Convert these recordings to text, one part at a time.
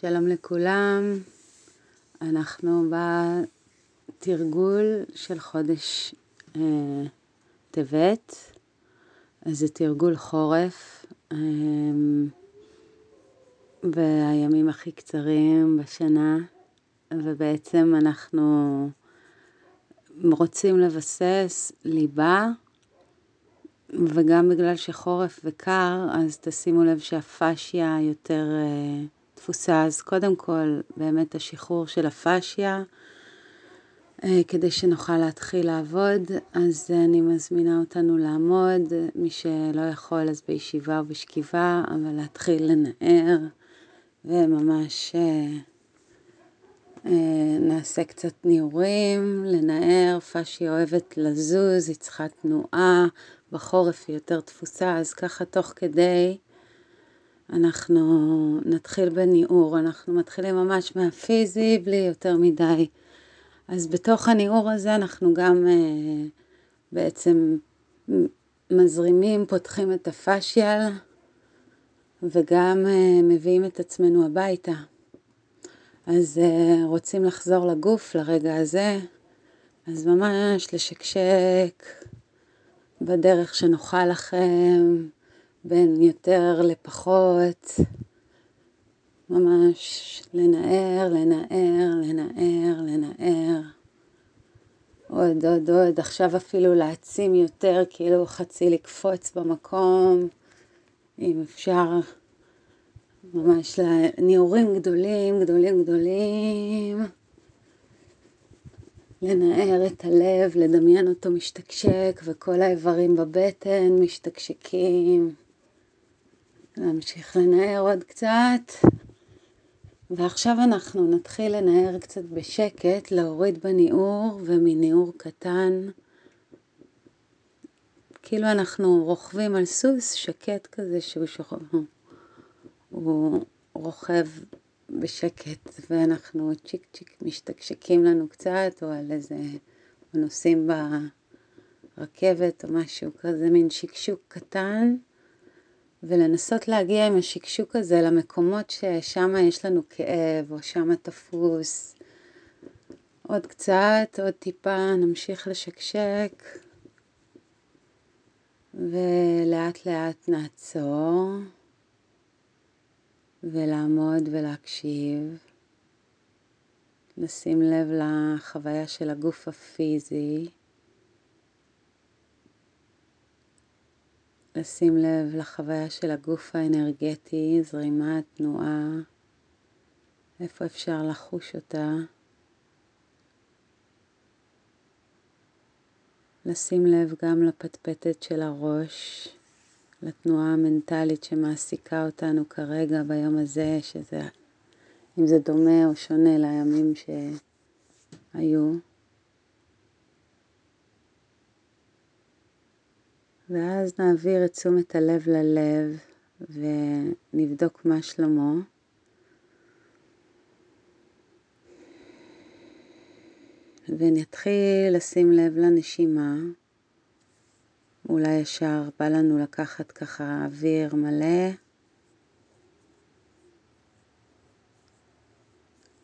שלום לכולם, אנחנו בתרגול של חודש אה, טבת, אז זה תרגול חורף, אה, והימים הכי קצרים בשנה, ובעצם אנחנו רוצים לבסס ליבה, וגם בגלל שחורף וקר, אז תשימו לב שהפשיה יותר... אה, תפוסה, אז קודם כל באמת השחרור של הפשיה, אה, כדי שנוכל להתחיל לעבוד, אז אני מזמינה אותנו לעמוד, מי שלא יכול אז בישיבה או בשכיבה, אבל להתחיל לנער, וממש אה, אה, נעשה קצת ניעורים, לנער, פשיה אוהבת לזוז, היא צריכה תנועה, בחורף היא יותר תפוסה, אז ככה תוך כדי אנחנו נתחיל בניעור, אנחנו מתחילים ממש מהפיזי בלי יותר מדי. אז בתוך הניעור הזה אנחנו גם uh, בעצם מזרימים, פותחים את הפשיאל וגם uh, מביאים את עצמנו הביתה. אז uh, רוצים לחזור לגוף לרגע הזה, אז ממש לשקשק בדרך שנוחה לכם. בין יותר לפחות, ממש לנער, לנער, לנער, לנער. עוד, עוד, עוד, עכשיו אפילו להעצים יותר, כאילו חצי לקפוץ במקום, אם אפשר, ממש לניעורים גדולים, גדולים, גדולים. לנער את הלב, לדמיין אותו משתקשק, וכל האיברים בבטן משתקשקים. להמשיך לנער עוד קצת. ועכשיו אנחנו נתחיל לנער קצת בשקט, להוריד בניעור ומניעור קטן. כאילו אנחנו רוכבים על סוס שקט כזה שהוא שוכב, הוא רוכב בשקט ואנחנו צ'יק צ'יק משתקשקים לנו קצת או על איזה, נוסעים ברכבת או משהו כזה, מין שקשוק קטן. ולנסות להגיע עם השקשוק הזה למקומות ששם יש לנו כאב או שם תפוס. עוד קצת, עוד טיפה, נמשיך לשקשק ולאט לאט נעצור ולעמוד ולהקשיב. לשים לב לחוויה של הגוף הפיזי. לשים לב לחוויה של הגוף האנרגטי, זרימה, תנועה, איפה אפשר לחוש אותה. לשים לב גם לפטפטת של הראש, לתנועה המנטלית שמעסיקה אותנו כרגע ביום הזה, שזה, אם זה דומה או שונה לימים שהיו. ואז נעביר את תשומת הלב ללב ונבדוק מה שלמה. ונתחיל לשים לב לנשימה. אולי ישר בא לנו לקחת ככה אוויר מלא.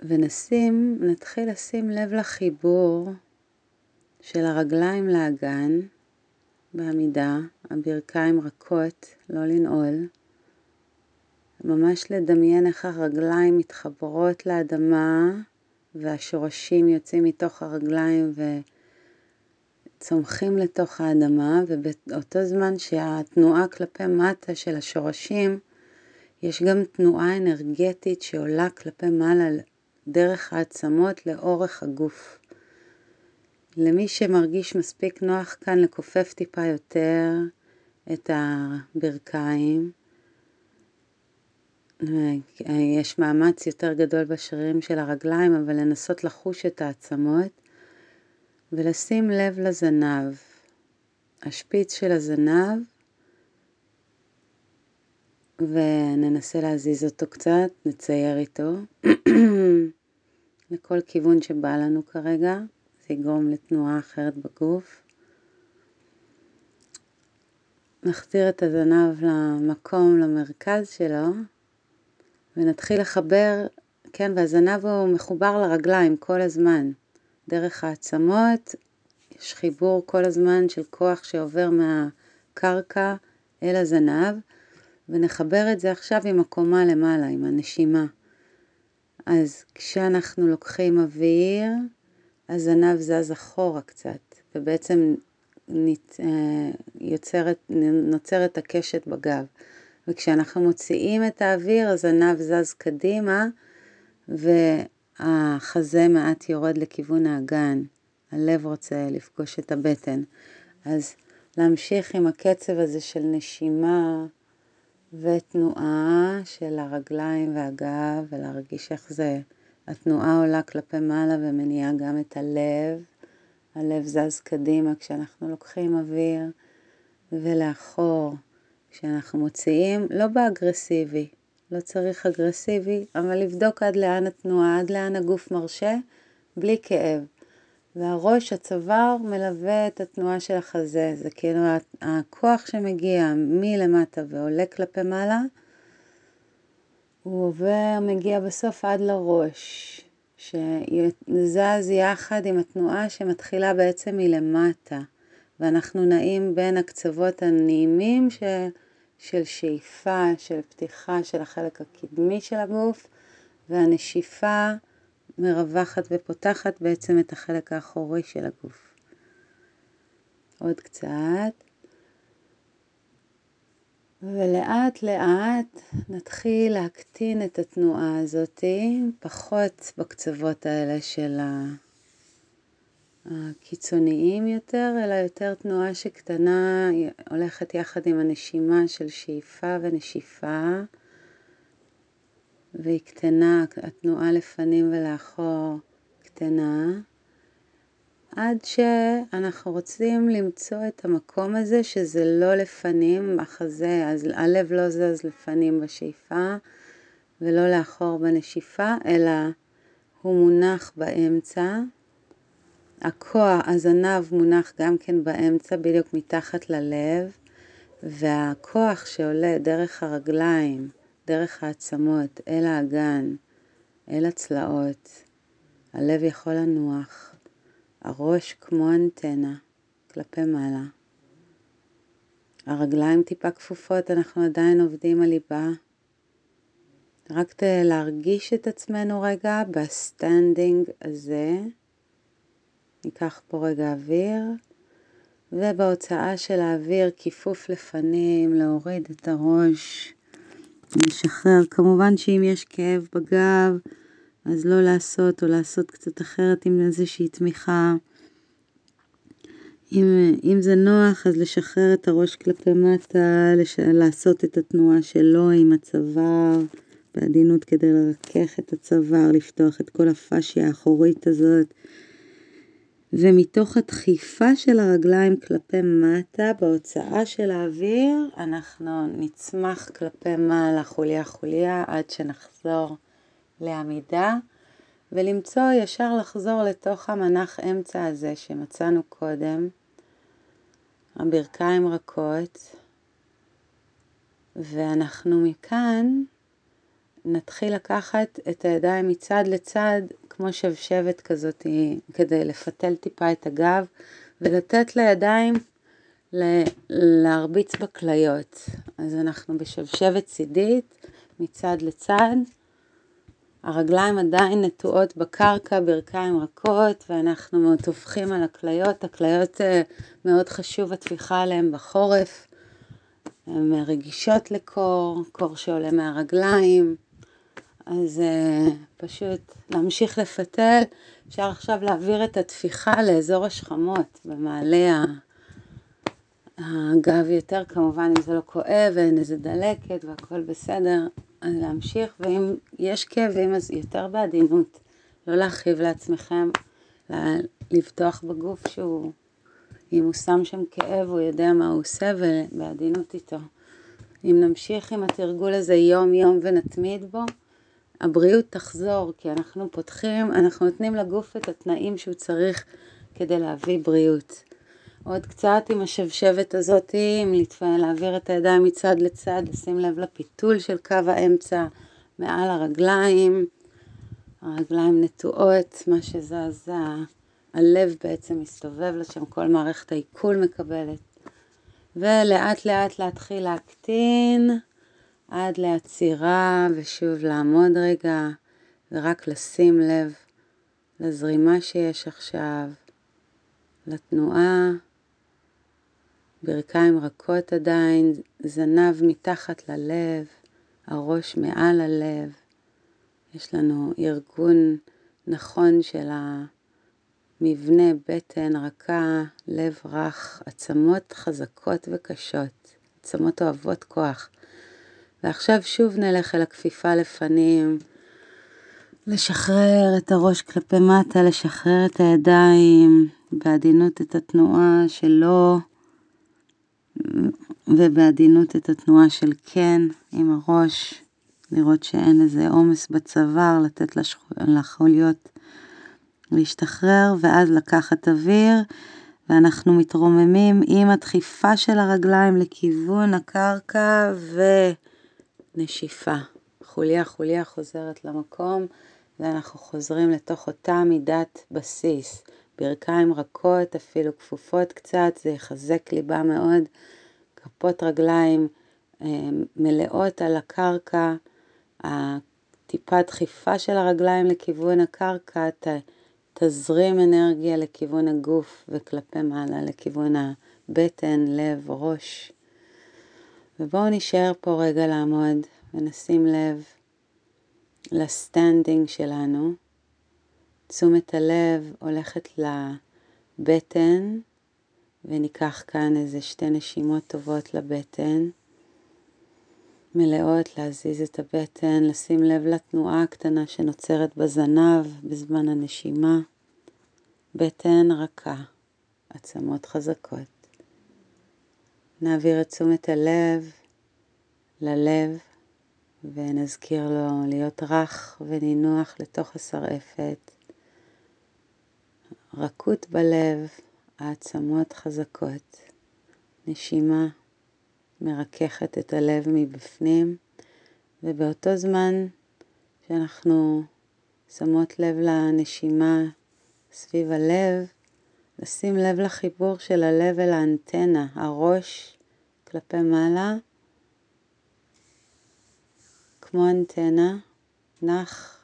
ונשים, נתחיל לשים לב לחיבור של הרגליים לאגן. בעמידה, הברכיים רכות, לא לנעול. ממש לדמיין איך הרגליים מתחברות לאדמה והשורשים יוצאים מתוך הרגליים וצומחים לתוך האדמה, ובאותו זמן שהתנועה כלפי מטה של השורשים, יש גם תנועה אנרגטית שעולה כלפי מעלה דרך העצמות לאורך הגוף. למי שמרגיש מספיק נוח כאן לכופף טיפה יותר את הברכיים. יש מאמץ יותר גדול בשרירים של הרגליים, אבל לנסות לחוש את העצמות ולשים לב לזנב. השפיץ של הזנב, וננסה להזיז אותו קצת, נצייר איתו, לכל כיוון שבא לנו כרגע. זה יגרום לתנועה אחרת בגוף. נחזיר את הזנב למקום, למרכז שלו, ונתחיל לחבר כן, והזנב הוא מחובר לרגליים כל הזמן. דרך העצמות יש חיבור כל הזמן של כוח שעובר מהקרקע אל הזנב, ונחבר את זה עכשיו עם הקומה למעלה, עם הנשימה. אז כשאנחנו לוקחים אוויר, הזנב זז אחורה קצת, ובעצם נת, אה, יוצרת, נוצרת הקשת בגב. וכשאנחנו מוציאים את האוויר, הזנב זז קדימה, והחזה מעט יורד לכיוון האגן. הלב רוצה לפגוש את הבטן. אז להמשיך עם הקצב הזה של נשימה ותנועה של הרגליים והגב, ולהרגיש איך זה, התנועה עולה כלפי מעלה ומניעה גם את הלב. הלב זז קדימה כשאנחנו לוקחים אוויר, ולאחור כשאנחנו מוציאים, לא באגרסיבי, לא צריך אגרסיבי, אבל לבדוק עד לאן התנועה, עד לאן הגוף מרשה, בלי כאב. והראש, הצוואר, מלווה את התנועה של החזה. זה כאילו הכוח שמגיע מלמטה ועולה כלפי מעלה, הוא עובר, מגיע בסוף עד לראש, שזז יחד עם התנועה שמתחילה בעצם מלמטה, ואנחנו נעים בין הקצוות הנעימים ש... של שאיפה, של פתיחה של החלק הקדמי של הגוף, והנשיפה מרווחת ופותחת בעצם את החלק האחורי של הגוף. עוד קצת. ולאט לאט נתחיל להקטין את התנועה הזאתי, פחות בקצוות האלה של הקיצוניים יותר, אלא יותר תנועה שקטנה, הולכת יחד עם הנשימה של שאיפה ונשיפה. והיא קטנה, התנועה לפנים ולאחור קטנה, עד שאנחנו רוצים למצוא את המקום הזה שזה לא לפנים, החזה, אז הלב לא זז לפנים בשאיפה ולא לאחור בנשיפה, אלא הוא מונח באמצע. הכוח, הזנב מונח גם כן באמצע, בדיוק מתחת ללב, והכוח שעולה דרך הרגליים, דרך העצמות, אל האגן, אל הצלעות. הלב יכול לנוח, הראש כמו אנטנה, כלפי מעלה. הרגליים טיפה כפופות, אנחנו עדיין עובדים על ליבה. רק להרגיש את עצמנו רגע ב standing הזה. ניקח פה רגע אוויר, ובהוצאה של האוויר כיפוף לפנים, להוריד את הראש לשחרר. כמובן שאם יש כאב בגב, אז לא לעשות, או לעשות קצת אחרת עם איזושהי תמיכה. אם, אם זה נוח, אז לשחרר את הראש כלפי מטה, לש... לעשות את התנועה שלו עם הצוואר, בעדינות כדי לרכך את הצוואר, לפתוח את כל הפאשיה האחורית הזאת. ומתוך הדחיפה של הרגליים כלפי מטה, בהוצאה של האוויר, אנחנו נצמח כלפי מעלה חוליה חוליה עד שנחזור לעמידה, ולמצוא ישר לחזור לתוך המנח אמצע הזה שמצאנו קודם, הברכיים רכות, ואנחנו מכאן נתחיל לקחת את הידיים מצד לצד כמו שבשבת כזאת, כדי לפתל טיפה את הגב ולתת לידיים להרביץ בכליות. אז אנחנו בשבשבת צידית, מצד לצד. הרגליים עדיין נטועות בקרקע, ברכיים רכות, ואנחנו טובחים על הכליות. הכליות אה, מאוד חשוב הטפיחה עליהן בחורף. הן רגישות לקור, קור שעולה מהרגליים. אז uh, פשוט להמשיך לפתל, אפשר עכשיו להעביר את התפיחה לאזור השכמות, במעלה הגב יותר כמובן, אם זה לא כואב ואין איזה דלקת והכל בסדר, להמשיך, ואם יש כאבים אז יותר בעדינות, לא להכאיב לעצמכם, לבטוח בגוף שהוא, אם הוא שם שם כאב הוא יודע מה הוא עושה ובעדינות איתו. אם נמשיך עם התרגול הזה יום יום ונתמיד בו, הבריאות תחזור, כי אנחנו פותחים, אנחנו נותנים לגוף את התנאים שהוא צריך כדי להביא בריאות. עוד קצת עם השבשבת הזאת, עם להעביר את הידיים מצד לצד, לשים לב לפיתול של קו האמצע מעל הרגליים, הרגליים נטועות, מה שזז הלב בעצם מסתובב לשם, כל מערכת העיכול מקבלת. ולאט לאט להתחיל להקטין עד לעצירה ושוב לעמוד רגע ורק לשים לב לזרימה שיש עכשיו, לתנועה, ברכיים רכות עדיין, זנב מתחת ללב, הראש מעל הלב. יש לנו ארגון נכון של המבנה בטן רכה, לב רך, עצמות חזקות וקשות, עצמות אוהבות כוח. ועכשיו שוב נלך אל הכפיפה לפנים, לשחרר את הראש כלפי מטה, לשחרר את הידיים, בעדינות את התנועה שלא, ובעדינות את התנועה של כן עם הראש, לראות שאין איזה עומס בצוואר, לתת לחוליות להשתחרר, ואז לקחת אוויר, ואנחנו מתרוממים עם הדחיפה של הרגליים לכיוון הקרקע ונשיפה. חוליה חוליה חוזרת למקום, ואנחנו חוזרים לתוך אותה מידת בסיס. ברכיים רכות, אפילו כפופות קצת, זה יחזק ליבה מאוד. כפות רגליים אה, מלאות על הקרקע, הטיפה דחיפה של הרגליים לכיוון הקרקע ת, תזרים אנרגיה לכיוון הגוף וכלפי מעלה, לכיוון הבטן, לב, ראש. ובואו נשאר פה רגע לעמוד ונשים לב ל standing שלנו. תשומת הלב הולכת לבטן, וניקח כאן איזה שתי נשימות טובות לבטן. מלאות להזיז את הבטן, לשים לב לתנועה הקטנה שנוצרת בזנב בזמן הנשימה. בטן רכה, עצמות חזקות. נעביר את תשומת הלב ללב ונזכיר לו להיות רך ונינוח לתוך השרעפת. רכות בלב, העצמות חזקות, נשימה מרככת את הלב מבפנים, ובאותו זמן שאנחנו שמות לב לנשימה סביב הלב, לשים לב לחיבור של הלב אל האנטנה, הראש כלפי מעלה, כמו אנטנה, נח,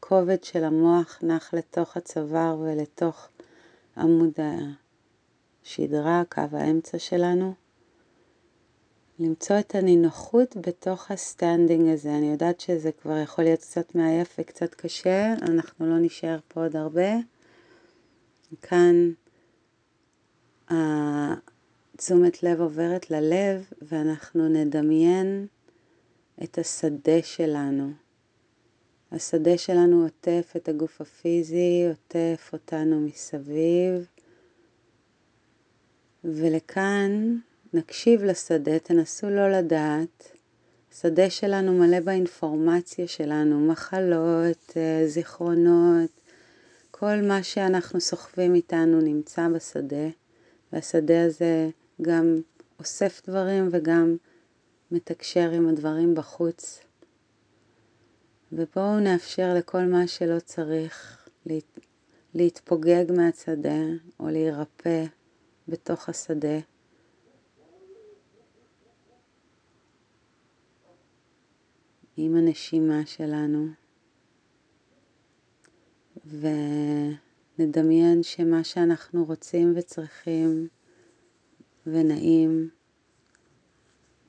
הכובד של המוח נח לתוך הצוואר ולתוך עמוד השדרה, קו האמצע שלנו. למצוא את הנינוחות בתוך ה standing הזה. אני יודעת שזה כבר יכול להיות קצת מעייף וקצת קשה, אנחנו לא נשאר פה עוד הרבה. כאן תשומת לב עוברת ללב ואנחנו נדמיין את השדה שלנו. השדה שלנו עוטף את הגוף הפיזי, עוטף אותנו מסביב, ולכאן נקשיב לשדה, תנסו לא לדעת. השדה שלנו מלא באינפורמציה שלנו, מחלות, אה, זיכרונות, כל מה שאנחנו סוחבים איתנו נמצא בשדה, והשדה הזה גם אוסף דברים וגם מתקשר עם הדברים בחוץ. ובואו נאפשר לכל מה שלא צריך להת... להתפוגג מהשדה או להירפא בתוך השדה. עם הנשימה שלנו, ונדמיין שמה שאנחנו רוצים וצריכים ונעים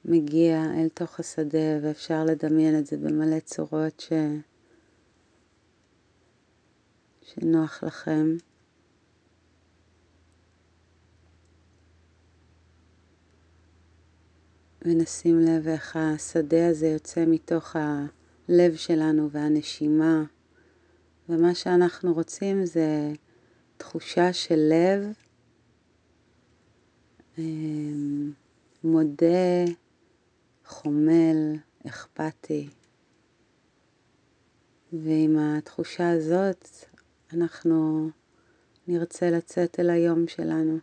מגיע אל תוך השדה, ואפשר לדמיין את זה במלא צורות ש... שנוח לכם. ונשים לב איך השדה הזה יוצא מתוך הלב שלנו והנשימה, ומה שאנחנו רוצים זה תחושה של לב אמ, מודה, חומל, אכפתי. ועם התחושה הזאת אנחנו נרצה לצאת אל היום שלנו.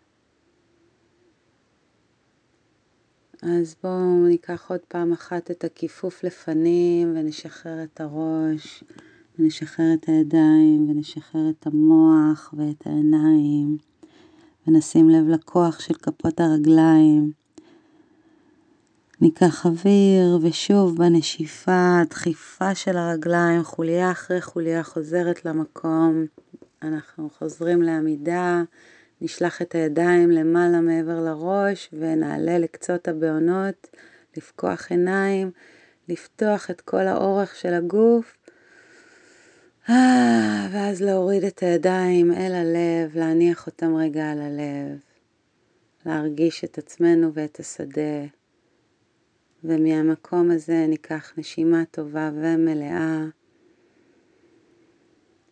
אז בואו ניקח עוד פעם אחת את הכיפוף לפנים ונשחרר את הראש ונשחרר את הידיים ונשחרר את המוח ואת העיניים ונשים לב לכוח של כפות הרגליים. ניקח אוויר ושוב בנשיפה, דחיפה של הרגליים, חוליה אחרי חוליה חוזרת למקום. אנחנו חוזרים לעמידה, נשלח את הידיים למעלה מעבר לראש ונעלה לקצות הבעונות, לפקוח עיניים, לפתוח את כל האורך של הגוף. אה, ואז להוריד את הידיים אל הלב, להניח אותם רגע על הלב, להרגיש את עצמנו ואת השדה. ומהמקום הזה ניקח נשימה טובה ומלאה,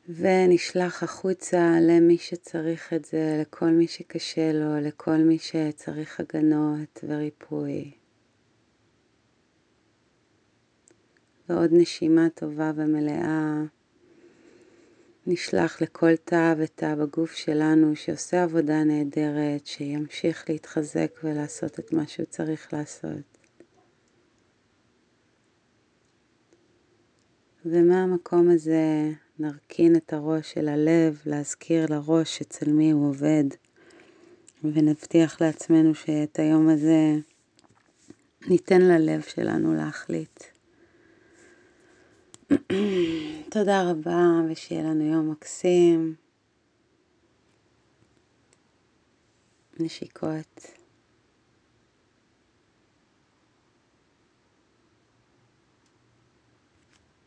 ונשלח החוצה למי שצריך את זה, לכל מי שקשה לו, לכל מי שצריך הגנות וריפוי. ועוד נשימה טובה ומלאה. נשלח לכל תא ותא בגוף שלנו שעושה עבודה נהדרת, שימשיך להתחזק ולעשות את מה שהוא צריך לעשות. ומהמקום הזה נרכין את הראש של הלב, להזכיר לראש אצל מי הוא עובד, ונבטיח לעצמנו שאת היום הזה ניתן ללב שלנו להחליט. תודה רבה, ושיהיה לנו יום מקסים. נשיקות.